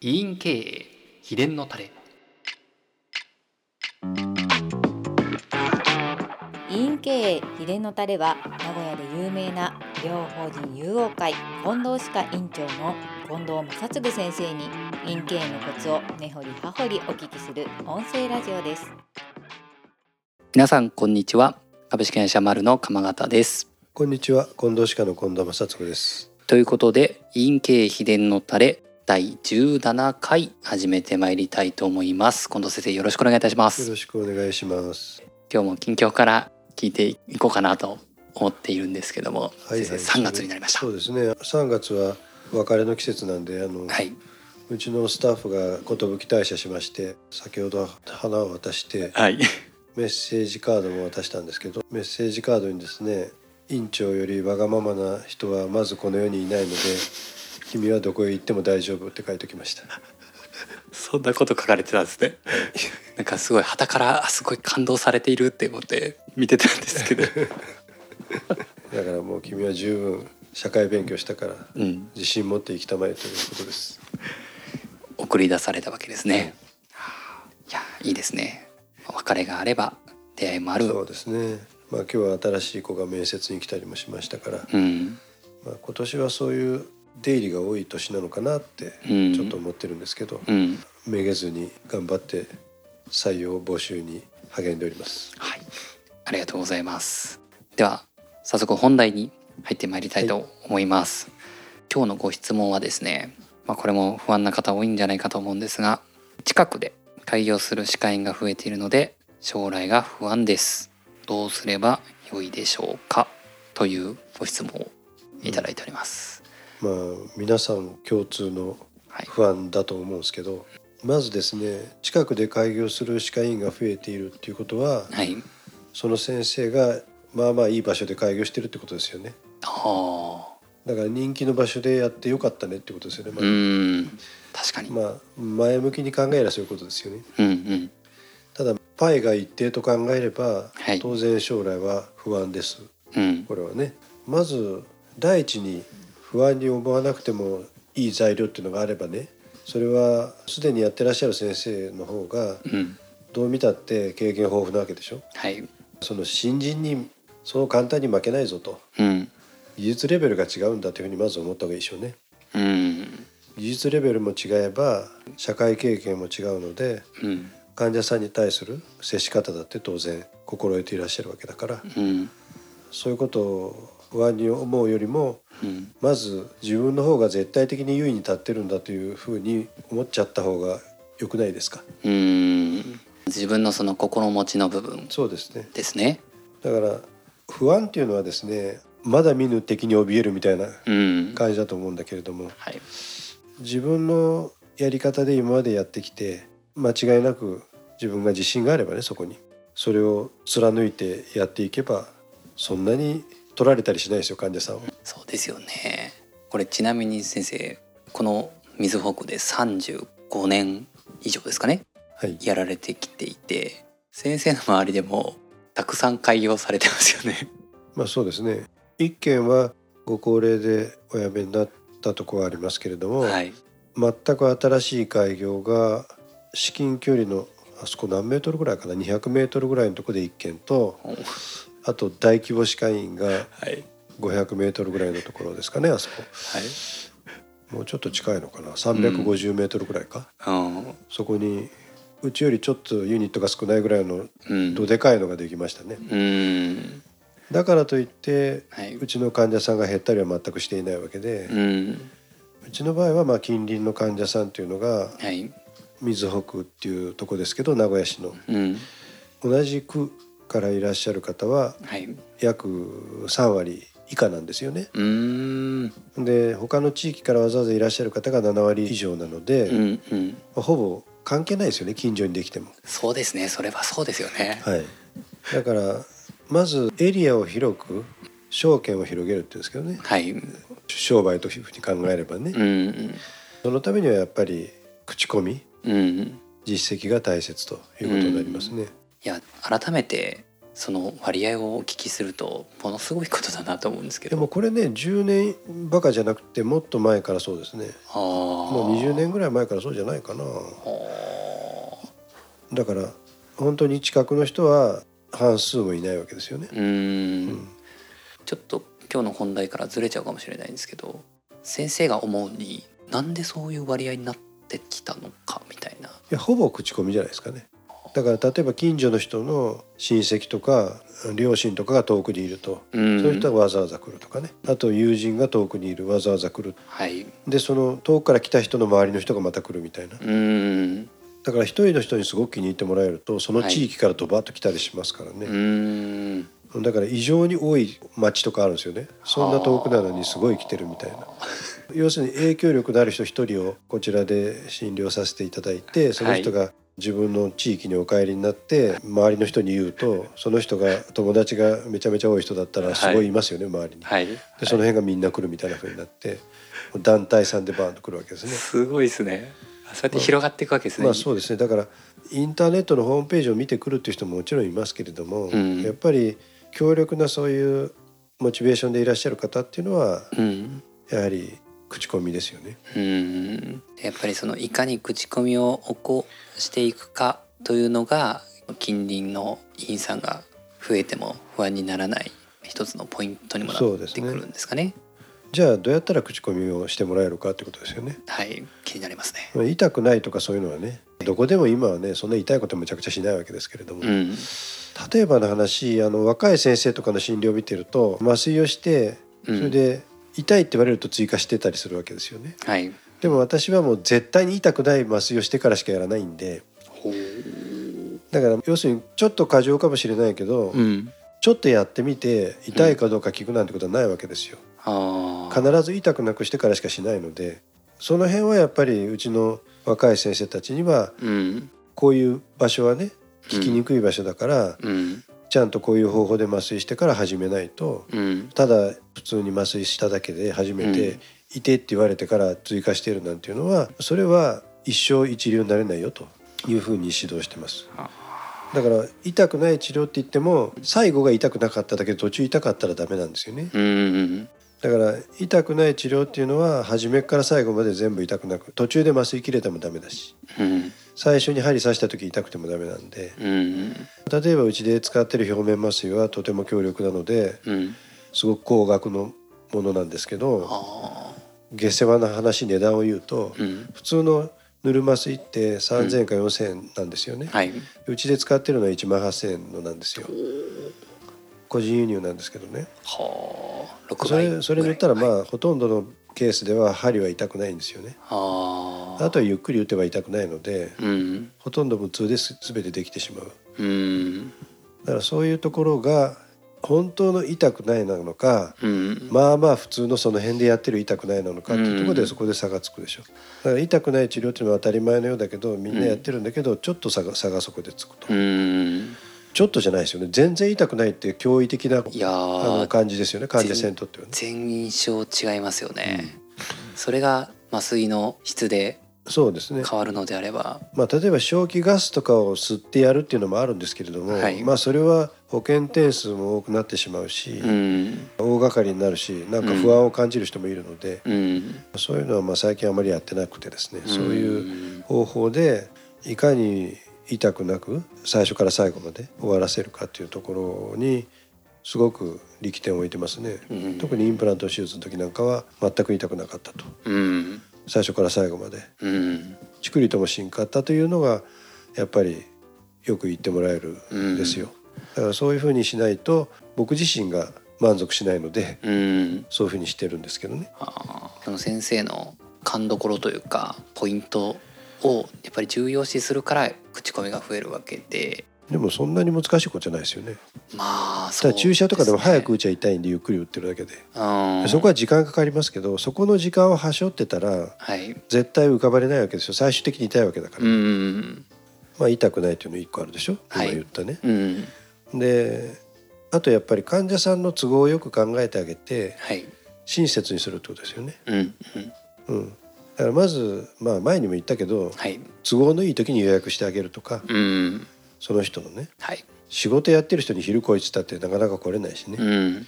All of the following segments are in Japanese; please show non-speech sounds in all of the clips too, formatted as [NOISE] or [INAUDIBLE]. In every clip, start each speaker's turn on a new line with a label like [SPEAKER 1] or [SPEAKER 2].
[SPEAKER 1] 委員経営秘伝のタレ。
[SPEAKER 2] 委員経営秘伝のタレは名古屋で有名な医療法人友王会近藤歯科院長の近藤正嗣先生に委員経営のコツを根掘り葉掘りお聞きする音声ラジオです。
[SPEAKER 1] 皆さんこんにちは。株式会社丸の鎌形です。
[SPEAKER 3] こんにちは。近藤歯科の近藤正嗣です。
[SPEAKER 1] ということで委員経営秘伝のタレ第17回始めてまいりたいと思います。近藤先生よろしくお願いいたします。
[SPEAKER 3] よろしくお願いします。
[SPEAKER 1] 今日も近況から聞いていこうかなと思っているんですけども、
[SPEAKER 3] はいはい。
[SPEAKER 1] 先生3月になりました。
[SPEAKER 3] そうですね。3月は別れの季節なんであの、
[SPEAKER 1] はい。う
[SPEAKER 3] ちのスタッフが寿退社しまして先ほど花を渡して
[SPEAKER 1] はい。
[SPEAKER 3] メッセージカードも渡したんですけどメッセージカードにですね院長よりわがままな人はまずこの世にいないので君はどこへ行っても大丈夫って書いておきました。
[SPEAKER 1] そんなこと書かれてたんですね。なんかすごい旗からあすごい感動されているって思って見てたんですけど。
[SPEAKER 3] だからもう君は十分社会勉強したから
[SPEAKER 1] うん。
[SPEAKER 3] 自信持って生きたまえということです。
[SPEAKER 1] 送り出されたわけですね。い。やいいですね。別れがあれば出会いもある。
[SPEAKER 3] そうですね。まあ今日は新しい子が面接に来たりもしましたから、
[SPEAKER 1] うん。
[SPEAKER 3] まあ、今年はそういう出入りが多い年なのかなって
[SPEAKER 1] うん。
[SPEAKER 3] ちょっと思ってるんですけど、
[SPEAKER 1] うん。
[SPEAKER 3] めげずに頑張って採用募集に励んでおります。
[SPEAKER 1] はい。ありがとうございます。では早速本題に入ってまいりたいと思います、今日のご質問はですねまあこれも不安な方多いんじゃないかと思うんですが近くで開業する歯科医院が増えているので将来が不安です。どうすれば良いでしょうか？というご質問をいただいております、
[SPEAKER 3] まあ皆さん共通の
[SPEAKER 1] はい。
[SPEAKER 3] 不安だと思うんですけどまずですね近くで開業する歯科医院が増えているっていうことは
[SPEAKER 1] はい。
[SPEAKER 3] その先生がまあまあいい場所で開業してるってことですよね。
[SPEAKER 1] はあ
[SPEAKER 3] だから人気の場所でやってよかったねってことですよね、ま
[SPEAKER 1] う
[SPEAKER 3] あ
[SPEAKER 1] ん。確かに、
[SPEAKER 3] まあ前向きに考えればそういうことですよね。
[SPEAKER 1] うんうん。
[SPEAKER 3] ただパイが一定と考えれば、
[SPEAKER 1] はい。
[SPEAKER 3] 当然将来は不安です。
[SPEAKER 1] うん。
[SPEAKER 3] これはね。まず第一に不安に思わなくてもいい材料っていうのがあればねそれはすでにやってらっしゃる先生の方が
[SPEAKER 1] うん。
[SPEAKER 3] どう見たって経験豊富なわけでしょ？
[SPEAKER 1] はい。
[SPEAKER 3] その新人にそう簡単に負けないぞと。
[SPEAKER 1] うん。
[SPEAKER 3] 技術レベルが違うんだというふうにまず思った方がいいでしょうね。
[SPEAKER 1] うん。
[SPEAKER 3] 技術レベルも違えば社会経験も違うので
[SPEAKER 1] うん。
[SPEAKER 3] 患者さんに対する接し方だって当然心得ていらっしゃるわけだから。
[SPEAKER 1] うん。
[SPEAKER 3] そういうことを不安に思うよりも
[SPEAKER 1] うん。
[SPEAKER 3] まず自分の方が絶対的に優位に立ってるんだというふうに思っちゃった方が良くないですか？
[SPEAKER 1] うん。自分のその心持ちの部分。
[SPEAKER 3] そうですね。
[SPEAKER 1] ですね。
[SPEAKER 3] だから不安っていうのはですねまだ見ぬ敵に怯えるみたいな
[SPEAKER 1] うん。
[SPEAKER 3] 感じだと思うんだけれども
[SPEAKER 1] はい。
[SPEAKER 3] 自分のやり方で今までやってきて間違いなく自分が自信があればねそこに。それを貫いてやっていけばそんなに取られたりしないですよ患者さんは。
[SPEAKER 1] そうですよね。これちなみに先生このみずほくで35年以上ですかね。
[SPEAKER 3] はい、
[SPEAKER 1] やられてきていて先生の周りでもたくさん開業されてますよね。[LAUGHS]
[SPEAKER 3] まあそうですね。一件はご高齢でお辞めになったところはありますけれども、
[SPEAKER 1] はい。
[SPEAKER 3] 全く新しい開業が至近距離のあそこ何メートルぐらいかな？200メートルぐらいのところで1軒と
[SPEAKER 1] お
[SPEAKER 3] あと大規模歯科医院が
[SPEAKER 1] はい。
[SPEAKER 3] 500メートルぐらいのところですかねあそこ。
[SPEAKER 1] はい。
[SPEAKER 3] もうちょっと近いのかな？350メートルぐらいか、
[SPEAKER 1] うん。
[SPEAKER 3] そこにうちよりちょっとユニットが少ないぐらいの
[SPEAKER 1] うん。
[SPEAKER 3] どでかいのができましたね。
[SPEAKER 1] うん。
[SPEAKER 3] だからといって
[SPEAKER 1] はい。う
[SPEAKER 3] ちの患者さんが減ったりは全くしていないわけで、
[SPEAKER 1] うん。
[SPEAKER 3] うちの場合はまあ近隣の患者さんというのが
[SPEAKER 1] はい。
[SPEAKER 3] 瑞穂区っていうとこですけど名古屋市の。
[SPEAKER 1] うん。
[SPEAKER 3] 同じ区からいらっしゃる方は
[SPEAKER 1] はい。
[SPEAKER 3] 約3割以下なんですよね。
[SPEAKER 1] うん。
[SPEAKER 3] で他の地域からわざわざいらっしゃる方が7割以上なので、ま
[SPEAKER 1] うんうん。
[SPEAKER 3] あほぼ関係ないですよね近所にできても。
[SPEAKER 1] そうですね。それはそうですよね。
[SPEAKER 3] はい、だからまずエリアを広く証券を広げるっていうんですけどね。
[SPEAKER 1] はい。
[SPEAKER 3] 商売というふうに考えればね、
[SPEAKER 1] うん
[SPEAKER 3] そのためにはやっぱり口コミ。
[SPEAKER 1] うん。
[SPEAKER 3] 実績が大切ということになりますね。
[SPEAKER 1] いや改めてその割合をお聞きするとものすごいことだなと思うんですけ
[SPEAKER 3] で
[SPEAKER 1] ど
[SPEAKER 3] もこれね10年ばかじゃなくてもっと前からそうですね。もう20年ぐらい前からそうじゃないかな。
[SPEAKER 1] は
[SPEAKER 3] だから本当に近くの人は半数もいないわけですよね。
[SPEAKER 1] うん。ちょっと今日の本題からずれちゃうかもしれないんですけど先生が思うになんでそういう割合になってきたのかみたいな。い
[SPEAKER 3] やほぼ口コミじゃないですかねだから例えば近所の人の親戚とか両親とかが遠くにいると、
[SPEAKER 1] うん。
[SPEAKER 3] そういう人はわざわざ来るとかね。あと友人が遠くにいるわざわざ来る。
[SPEAKER 1] はい。
[SPEAKER 3] でその遠くから来た人の周りの人がまた来るみたいな。
[SPEAKER 1] うーん。
[SPEAKER 3] だから一人の人にすごく気に入ってもらえるとその地域からドバッと来たりしますから
[SPEAKER 1] う
[SPEAKER 3] ね、
[SPEAKER 1] ーん。
[SPEAKER 3] だから異常に多い町とかあるんですよね。そんな遠くなのにすごい来てるみたいな。要するに影響力のある人一人をこちらで診療させていただいてその人が自分の地域にお帰りになって周りの人に言うとその人が友達がめちゃめちゃ多い人だったらすごいいますよね、周りに。
[SPEAKER 1] はい。
[SPEAKER 3] でその辺がみんな来るみたいな風になって団体さんでバーンと来るわけですね。
[SPEAKER 1] すごいですね。そうやって広がっていくわけですね、
[SPEAKER 3] まあそうですね。だからインターネットのホームページを見てくるっていう人ももちろんいますけれども、
[SPEAKER 1] うん。
[SPEAKER 3] やっぱり強力なそういうモチベーションでいらっしゃる方っていうのは
[SPEAKER 1] うん。
[SPEAKER 3] やはり口コミですよね。
[SPEAKER 1] うんやっぱりそのいかに口コミを起こしていくかというのが近隣の委員さんが増えても不安にならない一つのポイントにもなってくるんですかね。
[SPEAKER 3] じゃあどうやったら口コミをしてもらえるかってことですよね。
[SPEAKER 1] はい気になりますね。
[SPEAKER 3] まあ痛くないとかそういうのはねどこでも今はねそんな痛いことむちゃくちゃしないわけですけれども、
[SPEAKER 1] うん
[SPEAKER 3] 例えばの話あの若い先生とかの診療を見てると麻酔をしてそれで痛いって言われると追加してたりするわけですよね。
[SPEAKER 1] はい。
[SPEAKER 3] でも私はもう絶対に痛くない麻酔をしてからしかやらないんでだから要するにちょっと過剰かもしれないけど、
[SPEAKER 1] うん。
[SPEAKER 3] ちょっとやってみて痛いかどうか聞くなんてことはないわけですよ。
[SPEAKER 1] ああ。
[SPEAKER 3] 必ず痛くなくしてからしかしないのでその辺はやっぱりうちの若い先生たちには
[SPEAKER 1] うん
[SPEAKER 3] こういう場所はね聞きにくい場所だから、
[SPEAKER 1] うん
[SPEAKER 3] ちゃんとこういう方法で麻酔してから始めないと
[SPEAKER 1] うん。
[SPEAKER 3] ただ普通に麻酔しただけで初めて、
[SPEAKER 1] うん。
[SPEAKER 3] いてって言われてから追加してるなんていうのはそれは一生一流になれないよというふうに指導してます。だから痛くない治療って言っても最後が痛くなかっただけで途中痛かったらダメなんですよね。
[SPEAKER 1] うん。
[SPEAKER 3] だから痛くない治療っていうのは初めから最後まで全部痛くなく途中で麻酔切れてもダメだし。
[SPEAKER 1] うん
[SPEAKER 3] 最初に針刺した時痛くてもダメなんで。
[SPEAKER 1] うん。
[SPEAKER 3] 例えばうちで使ってる表面麻酔はとても強力なので
[SPEAKER 1] うん。
[SPEAKER 3] すごく高額のものなんですけど
[SPEAKER 1] あ
[SPEAKER 3] 下世話な話値段を言うと
[SPEAKER 1] あうん。
[SPEAKER 3] 普通の塗る麻酔って3,000円か4,000円なんですよね。
[SPEAKER 1] はい。う
[SPEAKER 3] ちで使ってるのは1万8,000円のなんですよ。個人輸入なんですけどね。それそれ塗ったらま
[SPEAKER 1] あ
[SPEAKER 3] あほとんどのケースでは針は痛くないんですよね。
[SPEAKER 1] あ
[SPEAKER 3] とはゆっくり打てば痛くないので
[SPEAKER 1] うん。
[SPEAKER 3] ほとんど無痛です全てできてしまう。
[SPEAKER 1] うん。
[SPEAKER 3] だからそういうところが本当の痛くないなのか
[SPEAKER 1] うん。
[SPEAKER 3] まあまあ普通のその辺でやってる痛くないなのかっていうとこでそこで差がつくでしょ。だから痛くない治療っていうのは当たり前のようだけどみんなやってるんだけどちょっと差が差がそこでつくと。
[SPEAKER 1] うん
[SPEAKER 3] ちょっとじゃないですよね。全然痛くないって驚異的な感じですよね。患者さんにとってはね。
[SPEAKER 1] 全印象違いますよね、それが麻酔の質で
[SPEAKER 3] そうですね。
[SPEAKER 1] 変わるのであれば。
[SPEAKER 3] まあ例えば消気ガスとかを吸ってやるっていうのもあるんですけれども、
[SPEAKER 1] はい。
[SPEAKER 3] まあそれは保険点数も多くなってしまうし、
[SPEAKER 1] うん。
[SPEAKER 3] 大掛かりになるしなんか不安を感じる人もいるので、
[SPEAKER 1] うん。
[SPEAKER 3] そういうのはまあ最近あまりやってなくてですね、そう
[SPEAKER 1] う
[SPEAKER 3] いうん方法でいかに痛くなく最初から最後まで終わらせるかっていうところにすごく力点を置いてますね、
[SPEAKER 1] うん。
[SPEAKER 3] 特にインプラント手術の時なんかは全く痛くなかったと。
[SPEAKER 1] うん。
[SPEAKER 3] 最初から最後まで。
[SPEAKER 1] うん。
[SPEAKER 3] ちくりともしんかったというのがやっぱりよく言ってもらえるんですよ、だからそういうふうにしないと僕自身が満足しないので
[SPEAKER 1] うん。
[SPEAKER 3] そういうふうにしてるんですけどね。
[SPEAKER 1] その先生の勘どころというかポイントをやっぱり重要視するから口コミが増えるわけで。
[SPEAKER 3] でもそんなに難しいことじゃないですよね。
[SPEAKER 1] まあ
[SPEAKER 3] ただ注射とかでも早く
[SPEAKER 1] う
[SPEAKER 3] 打ちゃ痛いんでゆっくり打ってるだけで、
[SPEAKER 1] ん。
[SPEAKER 3] そこは時間かかりますけどそこの時間をはしょってたら
[SPEAKER 1] はい。
[SPEAKER 3] 絶対浮かばれないわけですよ。最終的に痛いわけだから、
[SPEAKER 1] うん
[SPEAKER 3] まあ痛くないっていうの1個あるでしょ？今
[SPEAKER 1] はい。
[SPEAKER 3] 言ったね、
[SPEAKER 1] うん。
[SPEAKER 3] であとやっぱり患者さんの都合をよく考えてあげて
[SPEAKER 1] はい。
[SPEAKER 3] 親切にするってことですよね、
[SPEAKER 1] うんうん。
[SPEAKER 3] うん、だからまず、まあ、前にも言ったけど
[SPEAKER 1] はい。
[SPEAKER 3] 都合のいい時に予約してあげるとか
[SPEAKER 1] うん。
[SPEAKER 3] その人のね
[SPEAKER 1] はい。
[SPEAKER 3] 仕事やってる人に昼来いっつったってなかなか来れないしね、
[SPEAKER 1] うん。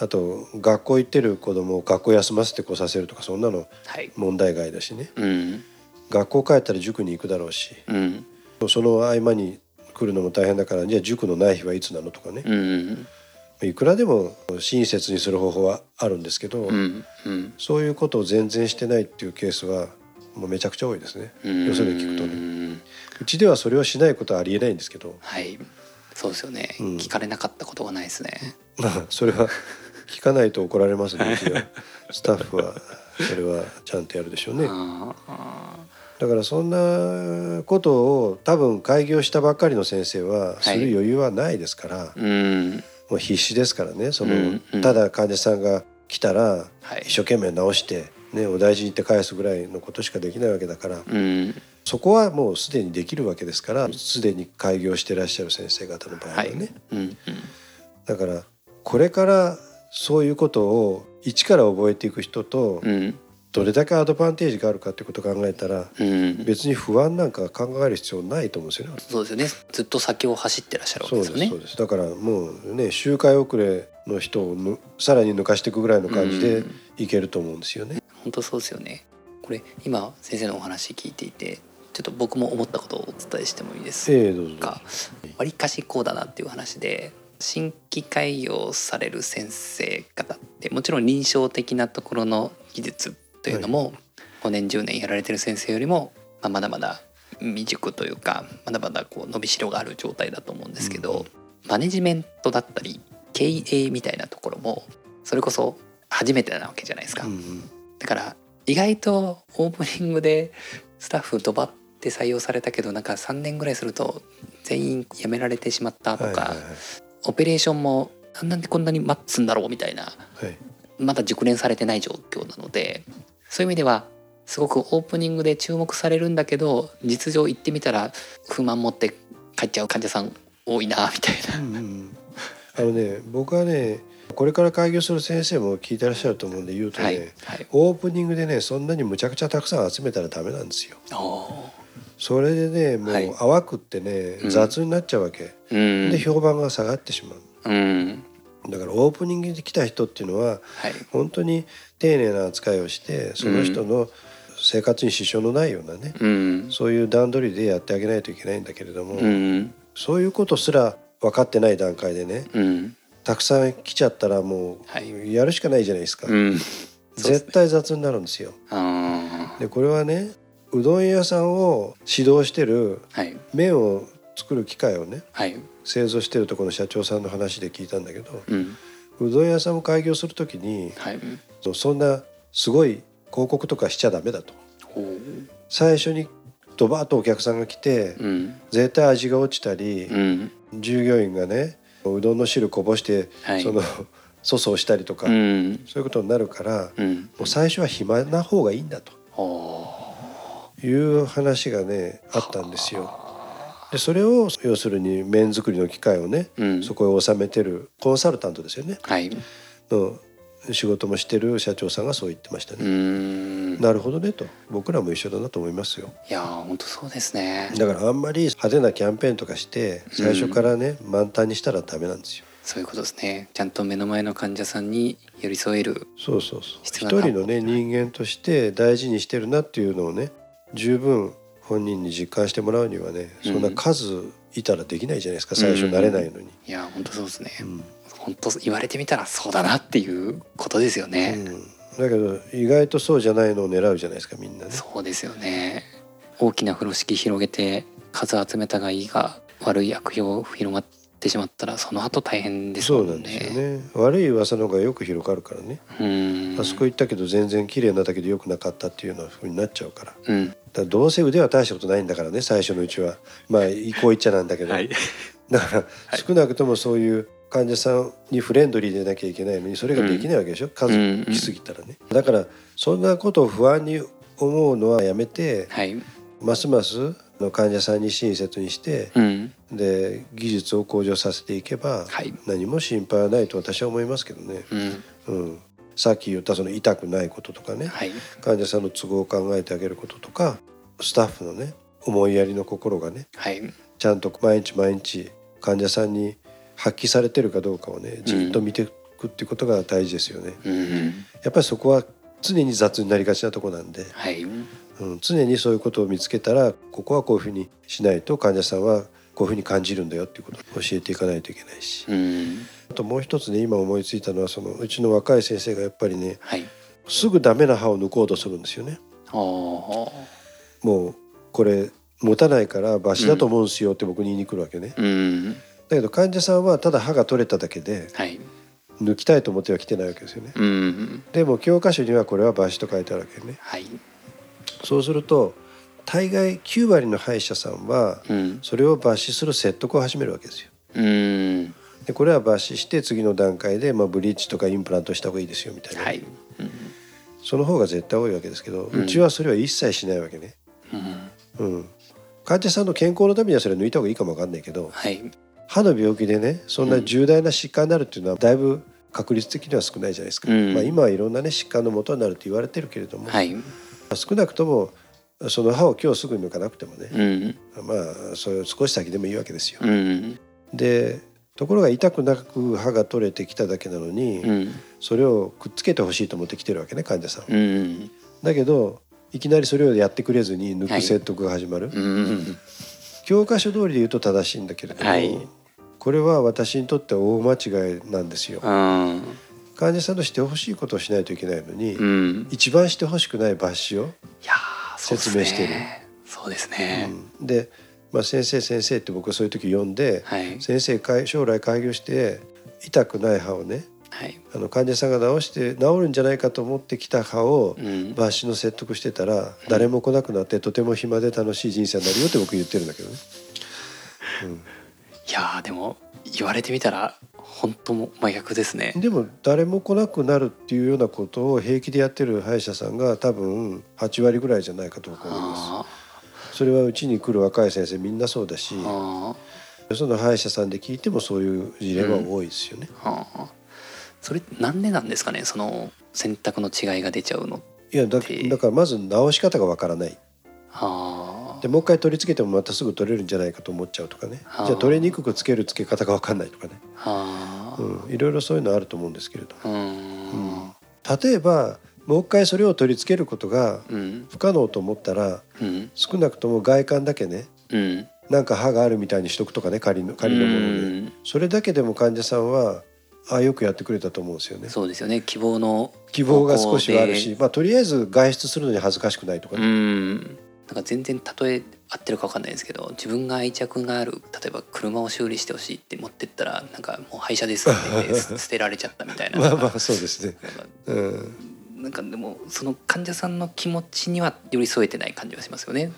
[SPEAKER 3] あと学校行ってる子供を学校休ませて来させるとかそんなの
[SPEAKER 1] はい。
[SPEAKER 3] 問題外だしね。
[SPEAKER 1] うん。
[SPEAKER 3] 学校帰ったら塾に行くだろうし。
[SPEAKER 1] うん。
[SPEAKER 3] その合間に来るのも大変だからじゃあ塾のない日はいつなのとかね、
[SPEAKER 1] うん
[SPEAKER 3] いくらでも親切にする方法はあるんですけど、
[SPEAKER 1] うんうん。
[SPEAKER 3] そういうことを全然してないっていうケースはもうめちゃくちゃ多いですね、
[SPEAKER 1] うん。
[SPEAKER 3] 要するに聞くとね。
[SPEAKER 1] う
[SPEAKER 3] ちではそれをしないことはありえないんですけど。
[SPEAKER 1] はい。そうですよね、
[SPEAKER 3] うん。
[SPEAKER 1] 聞かれなかったことがないですね。
[SPEAKER 3] ま [LAUGHS] あそれは聞かないと怒られますね。[LAUGHS] スタッフはそれはちゃんとやるでしょうね。だからそんなことを多分開業したばっかりの先生はする余裕はないですから、
[SPEAKER 1] うん
[SPEAKER 3] もう必死ですからねその、
[SPEAKER 1] うんうん。
[SPEAKER 3] ただ患者さんが来たら
[SPEAKER 1] はい。
[SPEAKER 3] 一生懸命治して、ね、お大事にって返すぐらいのことしかできないわけだから
[SPEAKER 1] うん。
[SPEAKER 3] そこはもうすでにできるわけですからすでに開業してらっしゃる先生方の場合は
[SPEAKER 1] は
[SPEAKER 3] ね、
[SPEAKER 1] いうん。
[SPEAKER 3] だからこれからそういうことを一から覚えていく人と
[SPEAKER 1] うん
[SPEAKER 3] どれだけアドバンテージがあるかってことを考えたら
[SPEAKER 1] うん。
[SPEAKER 3] 別に不安なんか考える必要ないと思うんですよね。
[SPEAKER 1] そうですよね。ずっと先を走ってらっしゃるわけですよね。
[SPEAKER 3] そうですだからもうね周回遅れの人をぬさらに抜かしていくぐらいの感じで
[SPEAKER 1] うん。
[SPEAKER 3] いけると思うんですよね。
[SPEAKER 1] 本当そうですよね。これ今先生のお話聞いていてちょっと僕も思ったことをお伝えしてもいいです。か？わりかしこうだなっていう話で新規開業される先生方ってもちろん臨床的なところの技術というのも5年10年やられてる先生よりも、まあ、まだまだ未熟というかまだまだこう伸びしろがある状態だと思うんですけど、マネジメントだったり経営みたいなところもそれこそ初めてなわけじゃないですか。
[SPEAKER 3] うんうん。
[SPEAKER 1] だから意外とオープニングでスタッフドバって採用されたけどなんか3年ぐらいすると全員辞められてしまったとか、
[SPEAKER 3] はいはいはい。
[SPEAKER 1] オペレーションもなんでこんなに待つんだろうみたいな
[SPEAKER 3] はい
[SPEAKER 1] まだ熟練されてない状況なのでそういう意味ではすごくオープニングで注目されるんだけど実情行ってみたら不満持って帰っちゃう患者さん多いなみたいな。
[SPEAKER 3] うんうんあのね僕はねこれから開業する先生も聞いてらっしゃると思うんで言うとね、
[SPEAKER 1] はいはい、
[SPEAKER 3] オープニングでねそんなにむちゃくちゃたくさん集めたらダメなんですよ。
[SPEAKER 1] お
[SPEAKER 3] それでねもう
[SPEAKER 1] はい。
[SPEAKER 3] 淡くってね、
[SPEAKER 1] うん。
[SPEAKER 3] 雑になっちゃうわけ、
[SPEAKER 1] ーうん。
[SPEAKER 3] で評判が下がってしまう。
[SPEAKER 1] うん
[SPEAKER 3] だからオープニングで来た人っていうのは
[SPEAKER 1] はい。
[SPEAKER 3] 本当に丁寧な扱いをしてその人の生活に支障のないようなね、
[SPEAKER 1] うん。
[SPEAKER 3] そういう段取りでやってあげないといけないんだけれども、
[SPEAKER 1] うん。
[SPEAKER 3] そういうことすら分かってない段階でね
[SPEAKER 1] うん。
[SPEAKER 3] たくさん来ちゃったらも
[SPEAKER 1] はい。う
[SPEAKER 3] やるしかないじゃないですか、
[SPEAKER 1] うん。そうですね。
[SPEAKER 3] 絶対雑になるんですよ。
[SPEAKER 1] あ
[SPEAKER 3] でこれはねうどん屋さんを指導してる麺を作る機械をね
[SPEAKER 1] はい
[SPEAKER 3] 製造してるところの社長さんの話で聞いたんだけど
[SPEAKER 1] うん。
[SPEAKER 3] うどん屋さんを開業する時に
[SPEAKER 1] はい。
[SPEAKER 3] そんなすごい広告とかしちゃダメだと。最初にドバーッとお客さんが来て
[SPEAKER 1] うん。
[SPEAKER 3] 絶対味が落ちたり
[SPEAKER 1] うん。
[SPEAKER 3] 従業員がねうどんの汁こぼして
[SPEAKER 1] はい。
[SPEAKER 3] その粗相したりとか
[SPEAKER 1] うん。
[SPEAKER 3] そういうことになるから
[SPEAKER 1] うん。
[SPEAKER 3] もう最初は暇な方がいいんだと。
[SPEAKER 1] ほ
[SPEAKER 3] いう話がねあったんですよ。でそれを要するに麺作りの機械をね
[SPEAKER 1] ううん。
[SPEAKER 3] そこへ収めてるコンサルタントですよね。
[SPEAKER 1] はい。
[SPEAKER 3] の仕事もしてる社長さんがそう言ってました
[SPEAKER 1] う
[SPEAKER 3] ね。
[SPEAKER 1] ん。
[SPEAKER 3] なるほどねと。僕らも一緒だなと思いますよ。
[SPEAKER 1] いやー本当そうですね。
[SPEAKER 3] だからあんまり派手なキャンペーンとかして最初からね、満タンにしたらダメなんですよ。
[SPEAKER 1] そういうことですね。ちゃんと目の前の患者さんに寄り添える。
[SPEAKER 3] そうそうそう。一人のね人間として大事にしてるなっていうのをね十分本人に実感してもらうにはねそんな数いたらできないじゃないですか最初慣れないのに。
[SPEAKER 1] いやー本当そうですね、
[SPEAKER 3] うん。
[SPEAKER 1] 本当言われてみたらそうだなっていうことですよね、
[SPEAKER 3] うん。だけど意外とそうじゃないのを狙うじゃないですかみんなね。
[SPEAKER 1] そうですよね。大きな風呂敷広げて数集めたがいいが悪い悪用広まってしまったらその後大変ですもね。
[SPEAKER 3] そうんなんですよね。悪い噂の方がよく広がるからね、
[SPEAKER 1] うん。
[SPEAKER 3] あそこ行ったけど全然綺麗なだけで良くなかったっていうような風になっちゃうから。
[SPEAKER 1] うん。
[SPEAKER 3] らどうせ腕は大したことないんだからね最初のうちは。まあいこう言っちゃなんだけど、
[SPEAKER 1] はい。
[SPEAKER 3] だから
[SPEAKER 1] はい。
[SPEAKER 3] 少なくともそういう患者さんにフレンドリーでなきゃいけないのにそれができないわけでしょ、数
[SPEAKER 1] うん。
[SPEAKER 3] 来すぎたらね。だからそんなことを不安に思うのはやめて
[SPEAKER 1] はい。
[SPEAKER 3] ますますの患者さんに親切にして
[SPEAKER 1] うん。
[SPEAKER 3] で技術を向上させていけば
[SPEAKER 1] はい。
[SPEAKER 3] 何も心配はないと私は思いますけどね、
[SPEAKER 1] うん。
[SPEAKER 3] うん、さっき言ったその痛くないこととかね。
[SPEAKER 1] はい。
[SPEAKER 3] 患者さんの都合を考えてあげることとかスタッフのね思いやりの心がね
[SPEAKER 1] はい。
[SPEAKER 3] ちゃんと毎日毎日患者さんに発揮されてるかどうかをねじっと見ていくっていうことが大事ですよね。
[SPEAKER 1] うん。
[SPEAKER 3] やっぱりそこは常に雑になりがちなとこなんで、
[SPEAKER 1] はい
[SPEAKER 3] うん、常にそういうことを見つけたらここはこういうふうにしないと患者さんはこういうふうに感じるんだよっていうことを教えていかないといけないし
[SPEAKER 1] うん
[SPEAKER 3] あともう一つね今思いついたのはそのうちの若い先生がやっぱりね
[SPEAKER 1] はい
[SPEAKER 3] すぐダメな歯を抜こうとするんですよね。もうこれ持たないから抜歯だと思うんですよって僕に言いに来るわけね。
[SPEAKER 1] うん
[SPEAKER 3] だけど患者さんはただ歯が取れただけで
[SPEAKER 1] はい
[SPEAKER 3] 抜きたいと思っては来てないわけですよね。
[SPEAKER 1] うん
[SPEAKER 3] でも教科書にはこれは抜歯と書いてあるわけね。
[SPEAKER 1] はい
[SPEAKER 3] そうすると大概9割の歯医者さんは
[SPEAKER 1] うん。
[SPEAKER 3] それを抜歯する説得を始めるわけですよ。
[SPEAKER 1] うん。
[SPEAKER 3] でこれは抜歯して次の段階で、まあ、ブリーチとかインプラントした方がいいですよみたいな、
[SPEAKER 1] はい。うん
[SPEAKER 3] その方が絶対多いわけですけど、
[SPEAKER 1] う
[SPEAKER 3] うんちはそれは一切しないわけね。
[SPEAKER 1] うん。
[SPEAKER 3] うん、患者さんの健康のためにはそれは抜いた方がいいかもわかんないけど
[SPEAKER 1] はい。
[SPEAKER 3] 歯の病気でねそんな重大な疾患になるっていうのはだいぶ確率的には少ないじゃないですか、
[SPEAKER 1] うん。
[SPEAKER 3] まあ、今はいろんなね疾患の元になると言われてるけれども、
[SPEAKER 1] はい
[SPEAKER 3] 少なくともその歯を今日すぐ抜かなくてもね、
[SPEAKER 1] うん。
[SPEAKER 3] まあそれ少し先でもいいわけですよ。
[SPEAKER 1] うん。
[SPEAKER 3] でところが痛くなく歯が取れてきただけなのに、
[SPEAKER 1] うん。
[SPEAKER 3] それをくっつけてほしいと思ってきてるわけね患者さんは。
[SPEAKER 1] うん。
[SPEAKER 3] だけどいきなりそれをやってくれずに抜く説得が始まる、
[SPEAKER 1] うん。
[SPEAKER 3] 教科書通りで言うと正しいんだけれども、
[SPEAKER 1] はい。
[SPEAKER 3] これは私にとっては大間違いなんですよ。
[SPEAKER 1] うん
[SPEAKER 3] 患者さんのしてほしいことをしないといけないのに、
[SPEAKER 1] うん。
[SPEAKER 3] 一番してほしくない抜歯を、説明してる。
[SPEAKER 1] そうですね。
[SPEAKER 3] うん。で、まあ、先生先生って僕はそういう時呼んで、
[SPEAKER 1] はい。
[SPEAKER 3] 先生将来開業して痛くない歯をね
[SPEAKER 1] はい。
[SPEAKER 3] あの患者さんが治して治るんじゃないかと思ってきた歯を
[SPEAKER 1] うん。
[SPEAKER 3] 抜歯の説得してたら誰も来なくなってとても暇で楽しい人生になるよって僕言ってるんだけどね。
[SPEAKER 1] いやーでも言われてみたら本当も真逆ですね。
[SPEAKER 3] でも誰も来なくなるっていうようなことを平気でやってる歯医者さんが多分8割ぐらいじゃないかと思います。
[SPEAKER 1] あ
[SPEAKER 3] それはうちに来る若い先生みんなそうだしその歯医者さんで聞いてもそういう事例は多いですよね。
[SPEAKER 1] ーあー。それなんでなんですかねその選択の違いが出ちゃうの
[SPEAKER 3] いやだ
[SPEAKER 1] で
[SPEAKER 3] だからまず直し方がわからない。
[SPEAKER 1] あ
[SPEAKER 3] でもう一回取り付けてもまたすぐ取れるんじゃないかと思っちゃうとかね。
[SPEAKER 1] はあ。
[SPEAKER 3] じゃあ取れにくくつける付け方がわかんないとかね、
[SPEAKER 1] ああ。
[SPEAKER 3] うん、いろいろそういうのあると思うんですけれど。
[SPEAKER 1] うーん。
[SPEAKER 3] 例えばもう一回それを取り付けることが
[SPEAKER 1] うん。
[SPEAKER 3] 不可能と思ったら
[SPEAKER 1] うん。
[SPEAKER 3] 少なくとも外観だけね。
[SPEAKER 1] うん。
[SPEAKER 3] なんか歯があるみたいにしとくとかね仮の仮のもので
[SPEAKER 1] うん
[SPEAKER 3] それだけでも患者さんはあよくやってくれたと思うんですよね。
[SPEAKER 1] そうですよね。希望の
[SPEAKER 3] 希望が少しはあるしまあとりあえず外出するのに恥ずかしくないとか
[SPEAKER 1] う
[SPEAKER 3] ね、
[SPEAKER 1] んなんか全然例え合ってるか分かんないですけど自分が愛着がある例えば車を修理してほしいって持ってったらなんかもう廃車ですって捨 [LAUGHS] 捨てられちゃったみたいな
[SPEAKER 3] まあまあそうですね。
[SPEAKER 1] なんか
[SPEAKER 3] うん、
[SPEAKER 1] なんかでもその患者さんの気持ちには寄り添えてない感じがしますよね。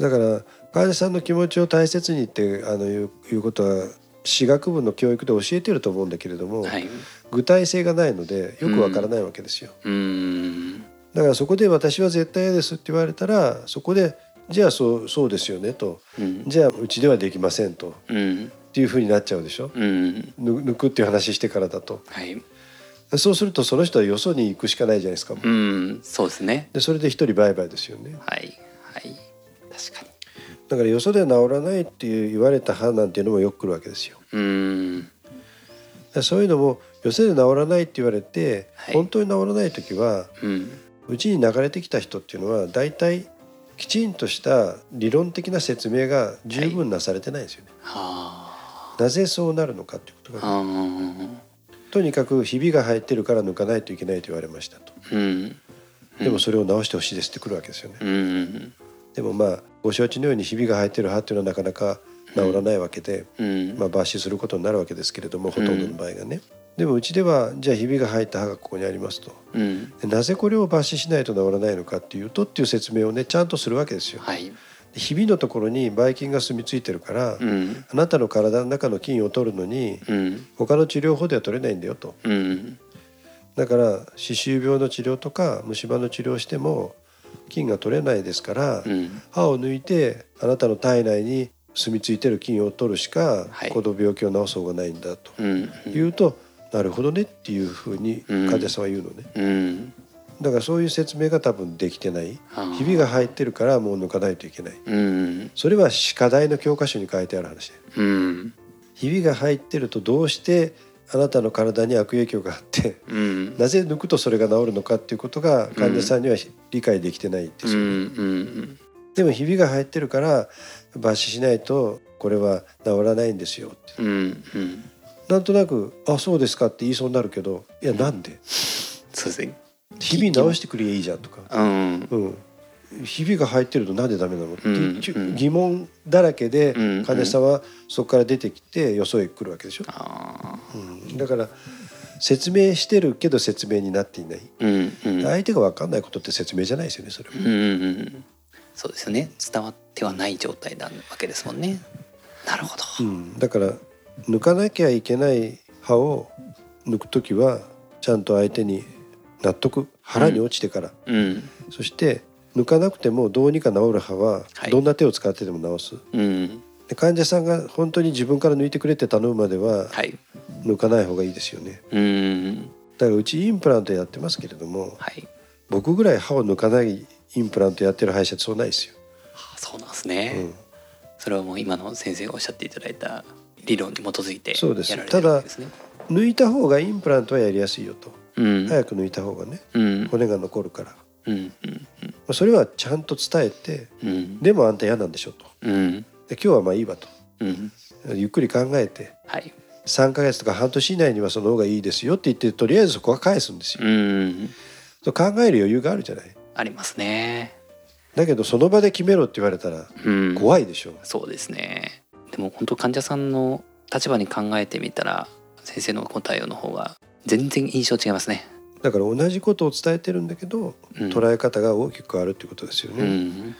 [SPEAKER 3] だから患者さんの気持ちを大切にってあのいういうことは私学部の教育で教えてると思うんだけれども、
[SPEAKER 1] はい。
[SPEAKER 3] 具体性がないのでよくわからないわけですよ。
[SPEAKER 1] うーん。
[SPEAKER 3] だからそこで私は絶対嫌ですって言われたらそこでじゃあそうそうですよねと
[SPEAKER 1] うん。
[SPEAKER 3] じゃあうちではできませんと
[SPEAKER 1] うん。
[SPEAKER 3] っていうふうになっちゃうでしょ。
[SPEAKER 1] うん。
[SPEAKER 3] ぬ抜くっていう話してからだと
[SPEAKER 1] はい。
[SPEAKER 3] そうするとその人はよそに行くしかないじゃないですか。
[SPEAKER 1] うん。そうですね。
[SPEAKER 3] でそれで一人バイバイですよね。
[SPEAKER 1] はい。はい。確かに。
[SPEAKER 3] だからよそで治らないっていう言われた歯なんていうのもよく来るわけですよ。
[SPEAKER 1] うーん。
[SPEAKER 3] そういうのもよそで治らないって言われて、
[SPEAKER 1] はい
[SPEAKER 3] 本当に治らない時は
[SPEAKER 1] うん。
[SPEAKER 3] うちに流れてきた人っていうのは大体きちんとした理論的な説明が十分なされてないんですよね。
[SPEAKER 1] は
[SPEAKER 3] なぜそうなるのかっていうこと
[SPEAKER 1] あ。
[SPEAKER 3] が、とにかくひびが入ってるから抜かないといけないと言われましたと。
[SPEAKER 1] うん。
[SPEAKER 3] でもそれを直してほしいですってくるわけですよね。
[SPEAKER 1] うん。
[SPEAKER 3] でもまあご承知のようにひびが入ってる歯っていうのはなかなか治らないわけで、
[SPEAKER 1] うん。
[SPEAKER 3] まあ、抜歯することになるわけですけれどもほとんどの場合がね。でもうちではじゃあひびが入った歯がここにありますと。
[SPEAKER 1] うん。
[SPEAKER 3] でなぜこれを抜歯しないと治らないのかっていうとっていう説明をねちゃんとするわけですよ。
[SPEAKER 1] はい。
[SPEAKER 3] でひびのところにばい菌が住み着いてるから、
[SPEAKER 1] うん。
[SPEAKER 3] あなたの体の中の菌を取るのに
[SPEAKER 1] うん。
[SPEAKER 3] 他の治療法では取れないんだよと。
[SPEAKER 1] うん。
[SPEAKER 3] だから歯周病の治療とか虫歯の治療をしても菌が取れないですから、
[SPEAKER 1] うん。
[SPEAKER 3] 歯を抜いてあなたの体内に住み着いてる菌を取るしか、
[SPEAKER 1] はい
[SPEAKER 3] この病気を治す方がないんだと
[SPEAKER 1] うん。
[SPEAKER 3] 言うと、なるほどねっていうふうに
[SPEAKER 1] うん。
[SPEAKER 3] 患者さんは言うのね。
[SPEAKER 1] うん。
[SPEAKER 3] だからそういう説明が多分できてない。ひびが入ってるからもう抜かないといけない。
[SPEAKER 1] うん。
[SPEAKER 3] それは歯科大の教科書に書いてある話ひびが入ってるとどうしてあなたの体に悪影響があって
[SPEAKER 1] うん。
[SPEAKER 3] なぜ抜くとそれが治るのかっていうことが患者さんには理解できてないんですよ、
[SPEAKER 1] うんうん。
[SPEAKER 3] でもひびが入ってるから抜歯しないとこれは治らないんですよって。
[SPEAKER 1] うんうん
[SPEAKER 3] なんとなく「あそうですか」って言いそうになるけど「いやなんで？
[SPEAKER 1] そうですね。
[SPEAKER 3] ひび直してくればいいじゃん」とか。
[SPEAKER 1] うん。
[SPEAKER 3] うん、ひびが入ってるとなんでダメなの？って
[SPEAKER 1] うん
[SPEAKER 3] いう
[SPEAKER 1] うん。
[SPEAKER 3] 疑問だらけで
[SPEAKER 1] うん
[SPEAKER 3] 患者さんはそこから出てきてよそへ来るわけでしょ、
[SPEAKER 1] あ
[SPEAKER 3] うん、だから説明してるけど説明になっていない。
[SPEAKER 1] ーうんうん。
[SPEAKER 3] 相手が分かんないことって説明じゃないですよねそれは。
[SPEAKER 1] うんうんうん。そうですよね。伝わってはない状態なわけですもんね。なるほど。
[SPEAKER 3] うん、だから抜かなきゃいけない歯を抜く時はちゃんと相手に納得腹に落ちてから、
[SPEAKER 1] うん。
[SPEAKER 3] そして抜かなくてもどうにか治る歯は
[SPEAKER 1] はい。
[SPEAKER 3] どんな手を使ってでも治す、
[SPEAKER 1] うん。
[SPEAKER 3] で患者さんが本当に自分から抜いてくれって頼むまでは
[SPEAKER 1] はい。
[SPEAKER 3] 抜かない方がいいですよね。
[SPEAKER 1] うん。
[SPEAKER 3] だからうちインプラントやってますけれども
[SPEAKER 1] はい。
[SPEAKER 3] 僕ぐらい歯を抜かないインプラントやってる歯医者ってそうないですよ、
[SPEAKER 1] あそうなんです
[SPEAKER 3] う
[SPEAKER 1] ね、
[SPEAKER 3] ん、
[SPEAKER 1] それはもう今の先生がおっしゃっていただいた理論に基づいて
[SPEAKER 3] そうです。
[SPEAKER 1] やられてるわけですね。
[SPEAKER 3] 抜いた方がインプラントはやりやすいよと。
[SPEAKER 1] うん。
[SPEAKER 3] 早く抜いた方がね
[SPEAKER 1] うん。
[SPEAKER 3] 骨が残るから、ま
[SPEAKER 1] うんうん。
[SPEAKER 3] あそれはちゃんと伝えて
[SPEAKER 1] うん。
[SPEAKER 3] でもあんた嫌なんでしょと。
[SPEAKER 1] うん。
[SPEAKER 3] で今日はまあいいわと。
[SPEAKER 1] うん。
[SPEAKER 3] ゆっくり考えて
[SPEAKER 1] はい。
[SPEAKER 3] 3ヶ月とか半年以内にはその方がいいですよって言ってとりあえずそこは返すんですよ。
[SPEAKER 1] うん。
[SPEAKER 3] と考える余裕があるじゃない。
[SPEAKER 1] ありますね。
[SPEAKER 3] だけどその場で決めろって言われたら
[SPEAKER 1] うん。
[SPEAKER 3] 怖いでしょ。
[SPEAKER 1] そうですねでも本当患者さんの立場に考えてみたら先生の答えの方が全然印象違いますね、
[SPEAKER 3] だから同じことを伝えてるんだけど
[SPEAKER 1] うん、
[SPEAKER 3] 捉え方が大きく変わるっていうことですよ
[SPEAKER 1] う
[SPEAKER 3] ね。
[SPEAKER 1] ん。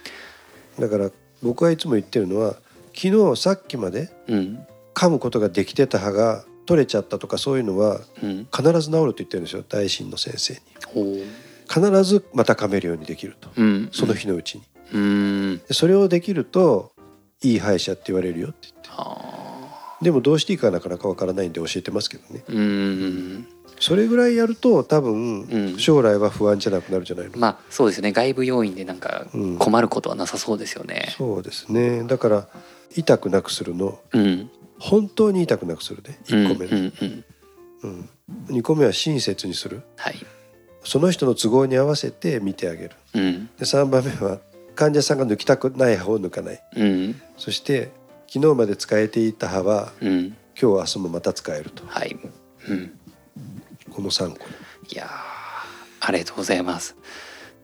[SPEAKER 3] だから僕はいつも言ってるのは昨日さっきまで
[SPEAKER 1] うん。
[SPEAKER 3] 噛むことができてた歯が取れちゃったとかそういうのは
[SPEAKER 1] うん。
[SPEAKER 3] 必ず治ると言ってるんですよ大臣の先生に。
[SPEAKER 1] ほう。
[SPEAKER 3] 必ずまた噛めるようにできると。
[SPEAKER 1] うん。
[SPEAKER 3] その日のうちに。それをできるといい歯医者って言われるよって言って。
[SPEAKER 1] あ
[SPEAKER 3] でもどうしていいかなかなかわからないんで教えてますけどね。
[SPEAKER 1] ーうん
[SPEAKER 3] それぐらいやると多分
[SPEAKER 1] うん。
[SPEAKER 3] 将来は不安じゃなくなるんじゃないの、
[SPEAKER 1] まあそうですよね。外部要因でなんか
[SPEAKER 3] うん。
[SPEAKER 1] 困ることはなさそうですよね。
[SPEAKER 3] そうですね。だから痛くなくするの。
[SPEAKER 1] うん。
[SPEAKER 3] 本当に痛くなくするね。1個目ね、
[SPEAKER 1] うんうんうん。
[SPEAKER 3] うん。2個目は親切にする。
[SPEAKER 1] はい。
[SPEAKER 3] その人の都合に合わせて見てあげる。
[SPEAKER 1] うん。
[SPEAKER 3] で3番目は患者さんが抜きたくない歯を抜かない。
[SPEAKER 1] うん。そ
[SPEAKER 3] そして昨日まで使えていた歯は
[SPEAKER 1] うん。
[SPEAKER 3] 今日明日もまた使えると。
[SPEAKER 1] はい。うん。
[SPEAKER 3] この3個。
[SPEAKER 1] いやーありがとうございます。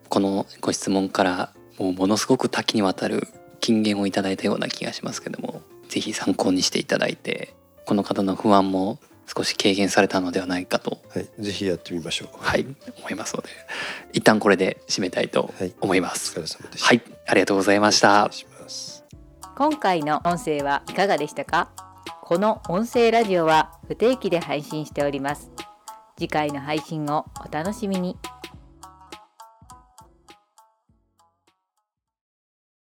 [SPEAKER 1] このご質問からもうものすごく多岐にわたる金言をいただいたような気がしますけどもぜひ参考にしていただいてこの方の不安も少し軽減されたのではないかと。
[SPEAKER 3] はいぜひやってみましょう。
[SPEAKER 1] はい思いますので一旦これで締めたいと思いま
[SPEAKER 3] お
[SPEAKER 1] す
[SPEAKER 3] 疲れ様でした。
[SPEAKER 1] はいありがとうございました。
[SPEAKER 2] 今回の音声はいかがでしたか？この音声ラジオは不定期で配信しております。次回の配信をお楽しみに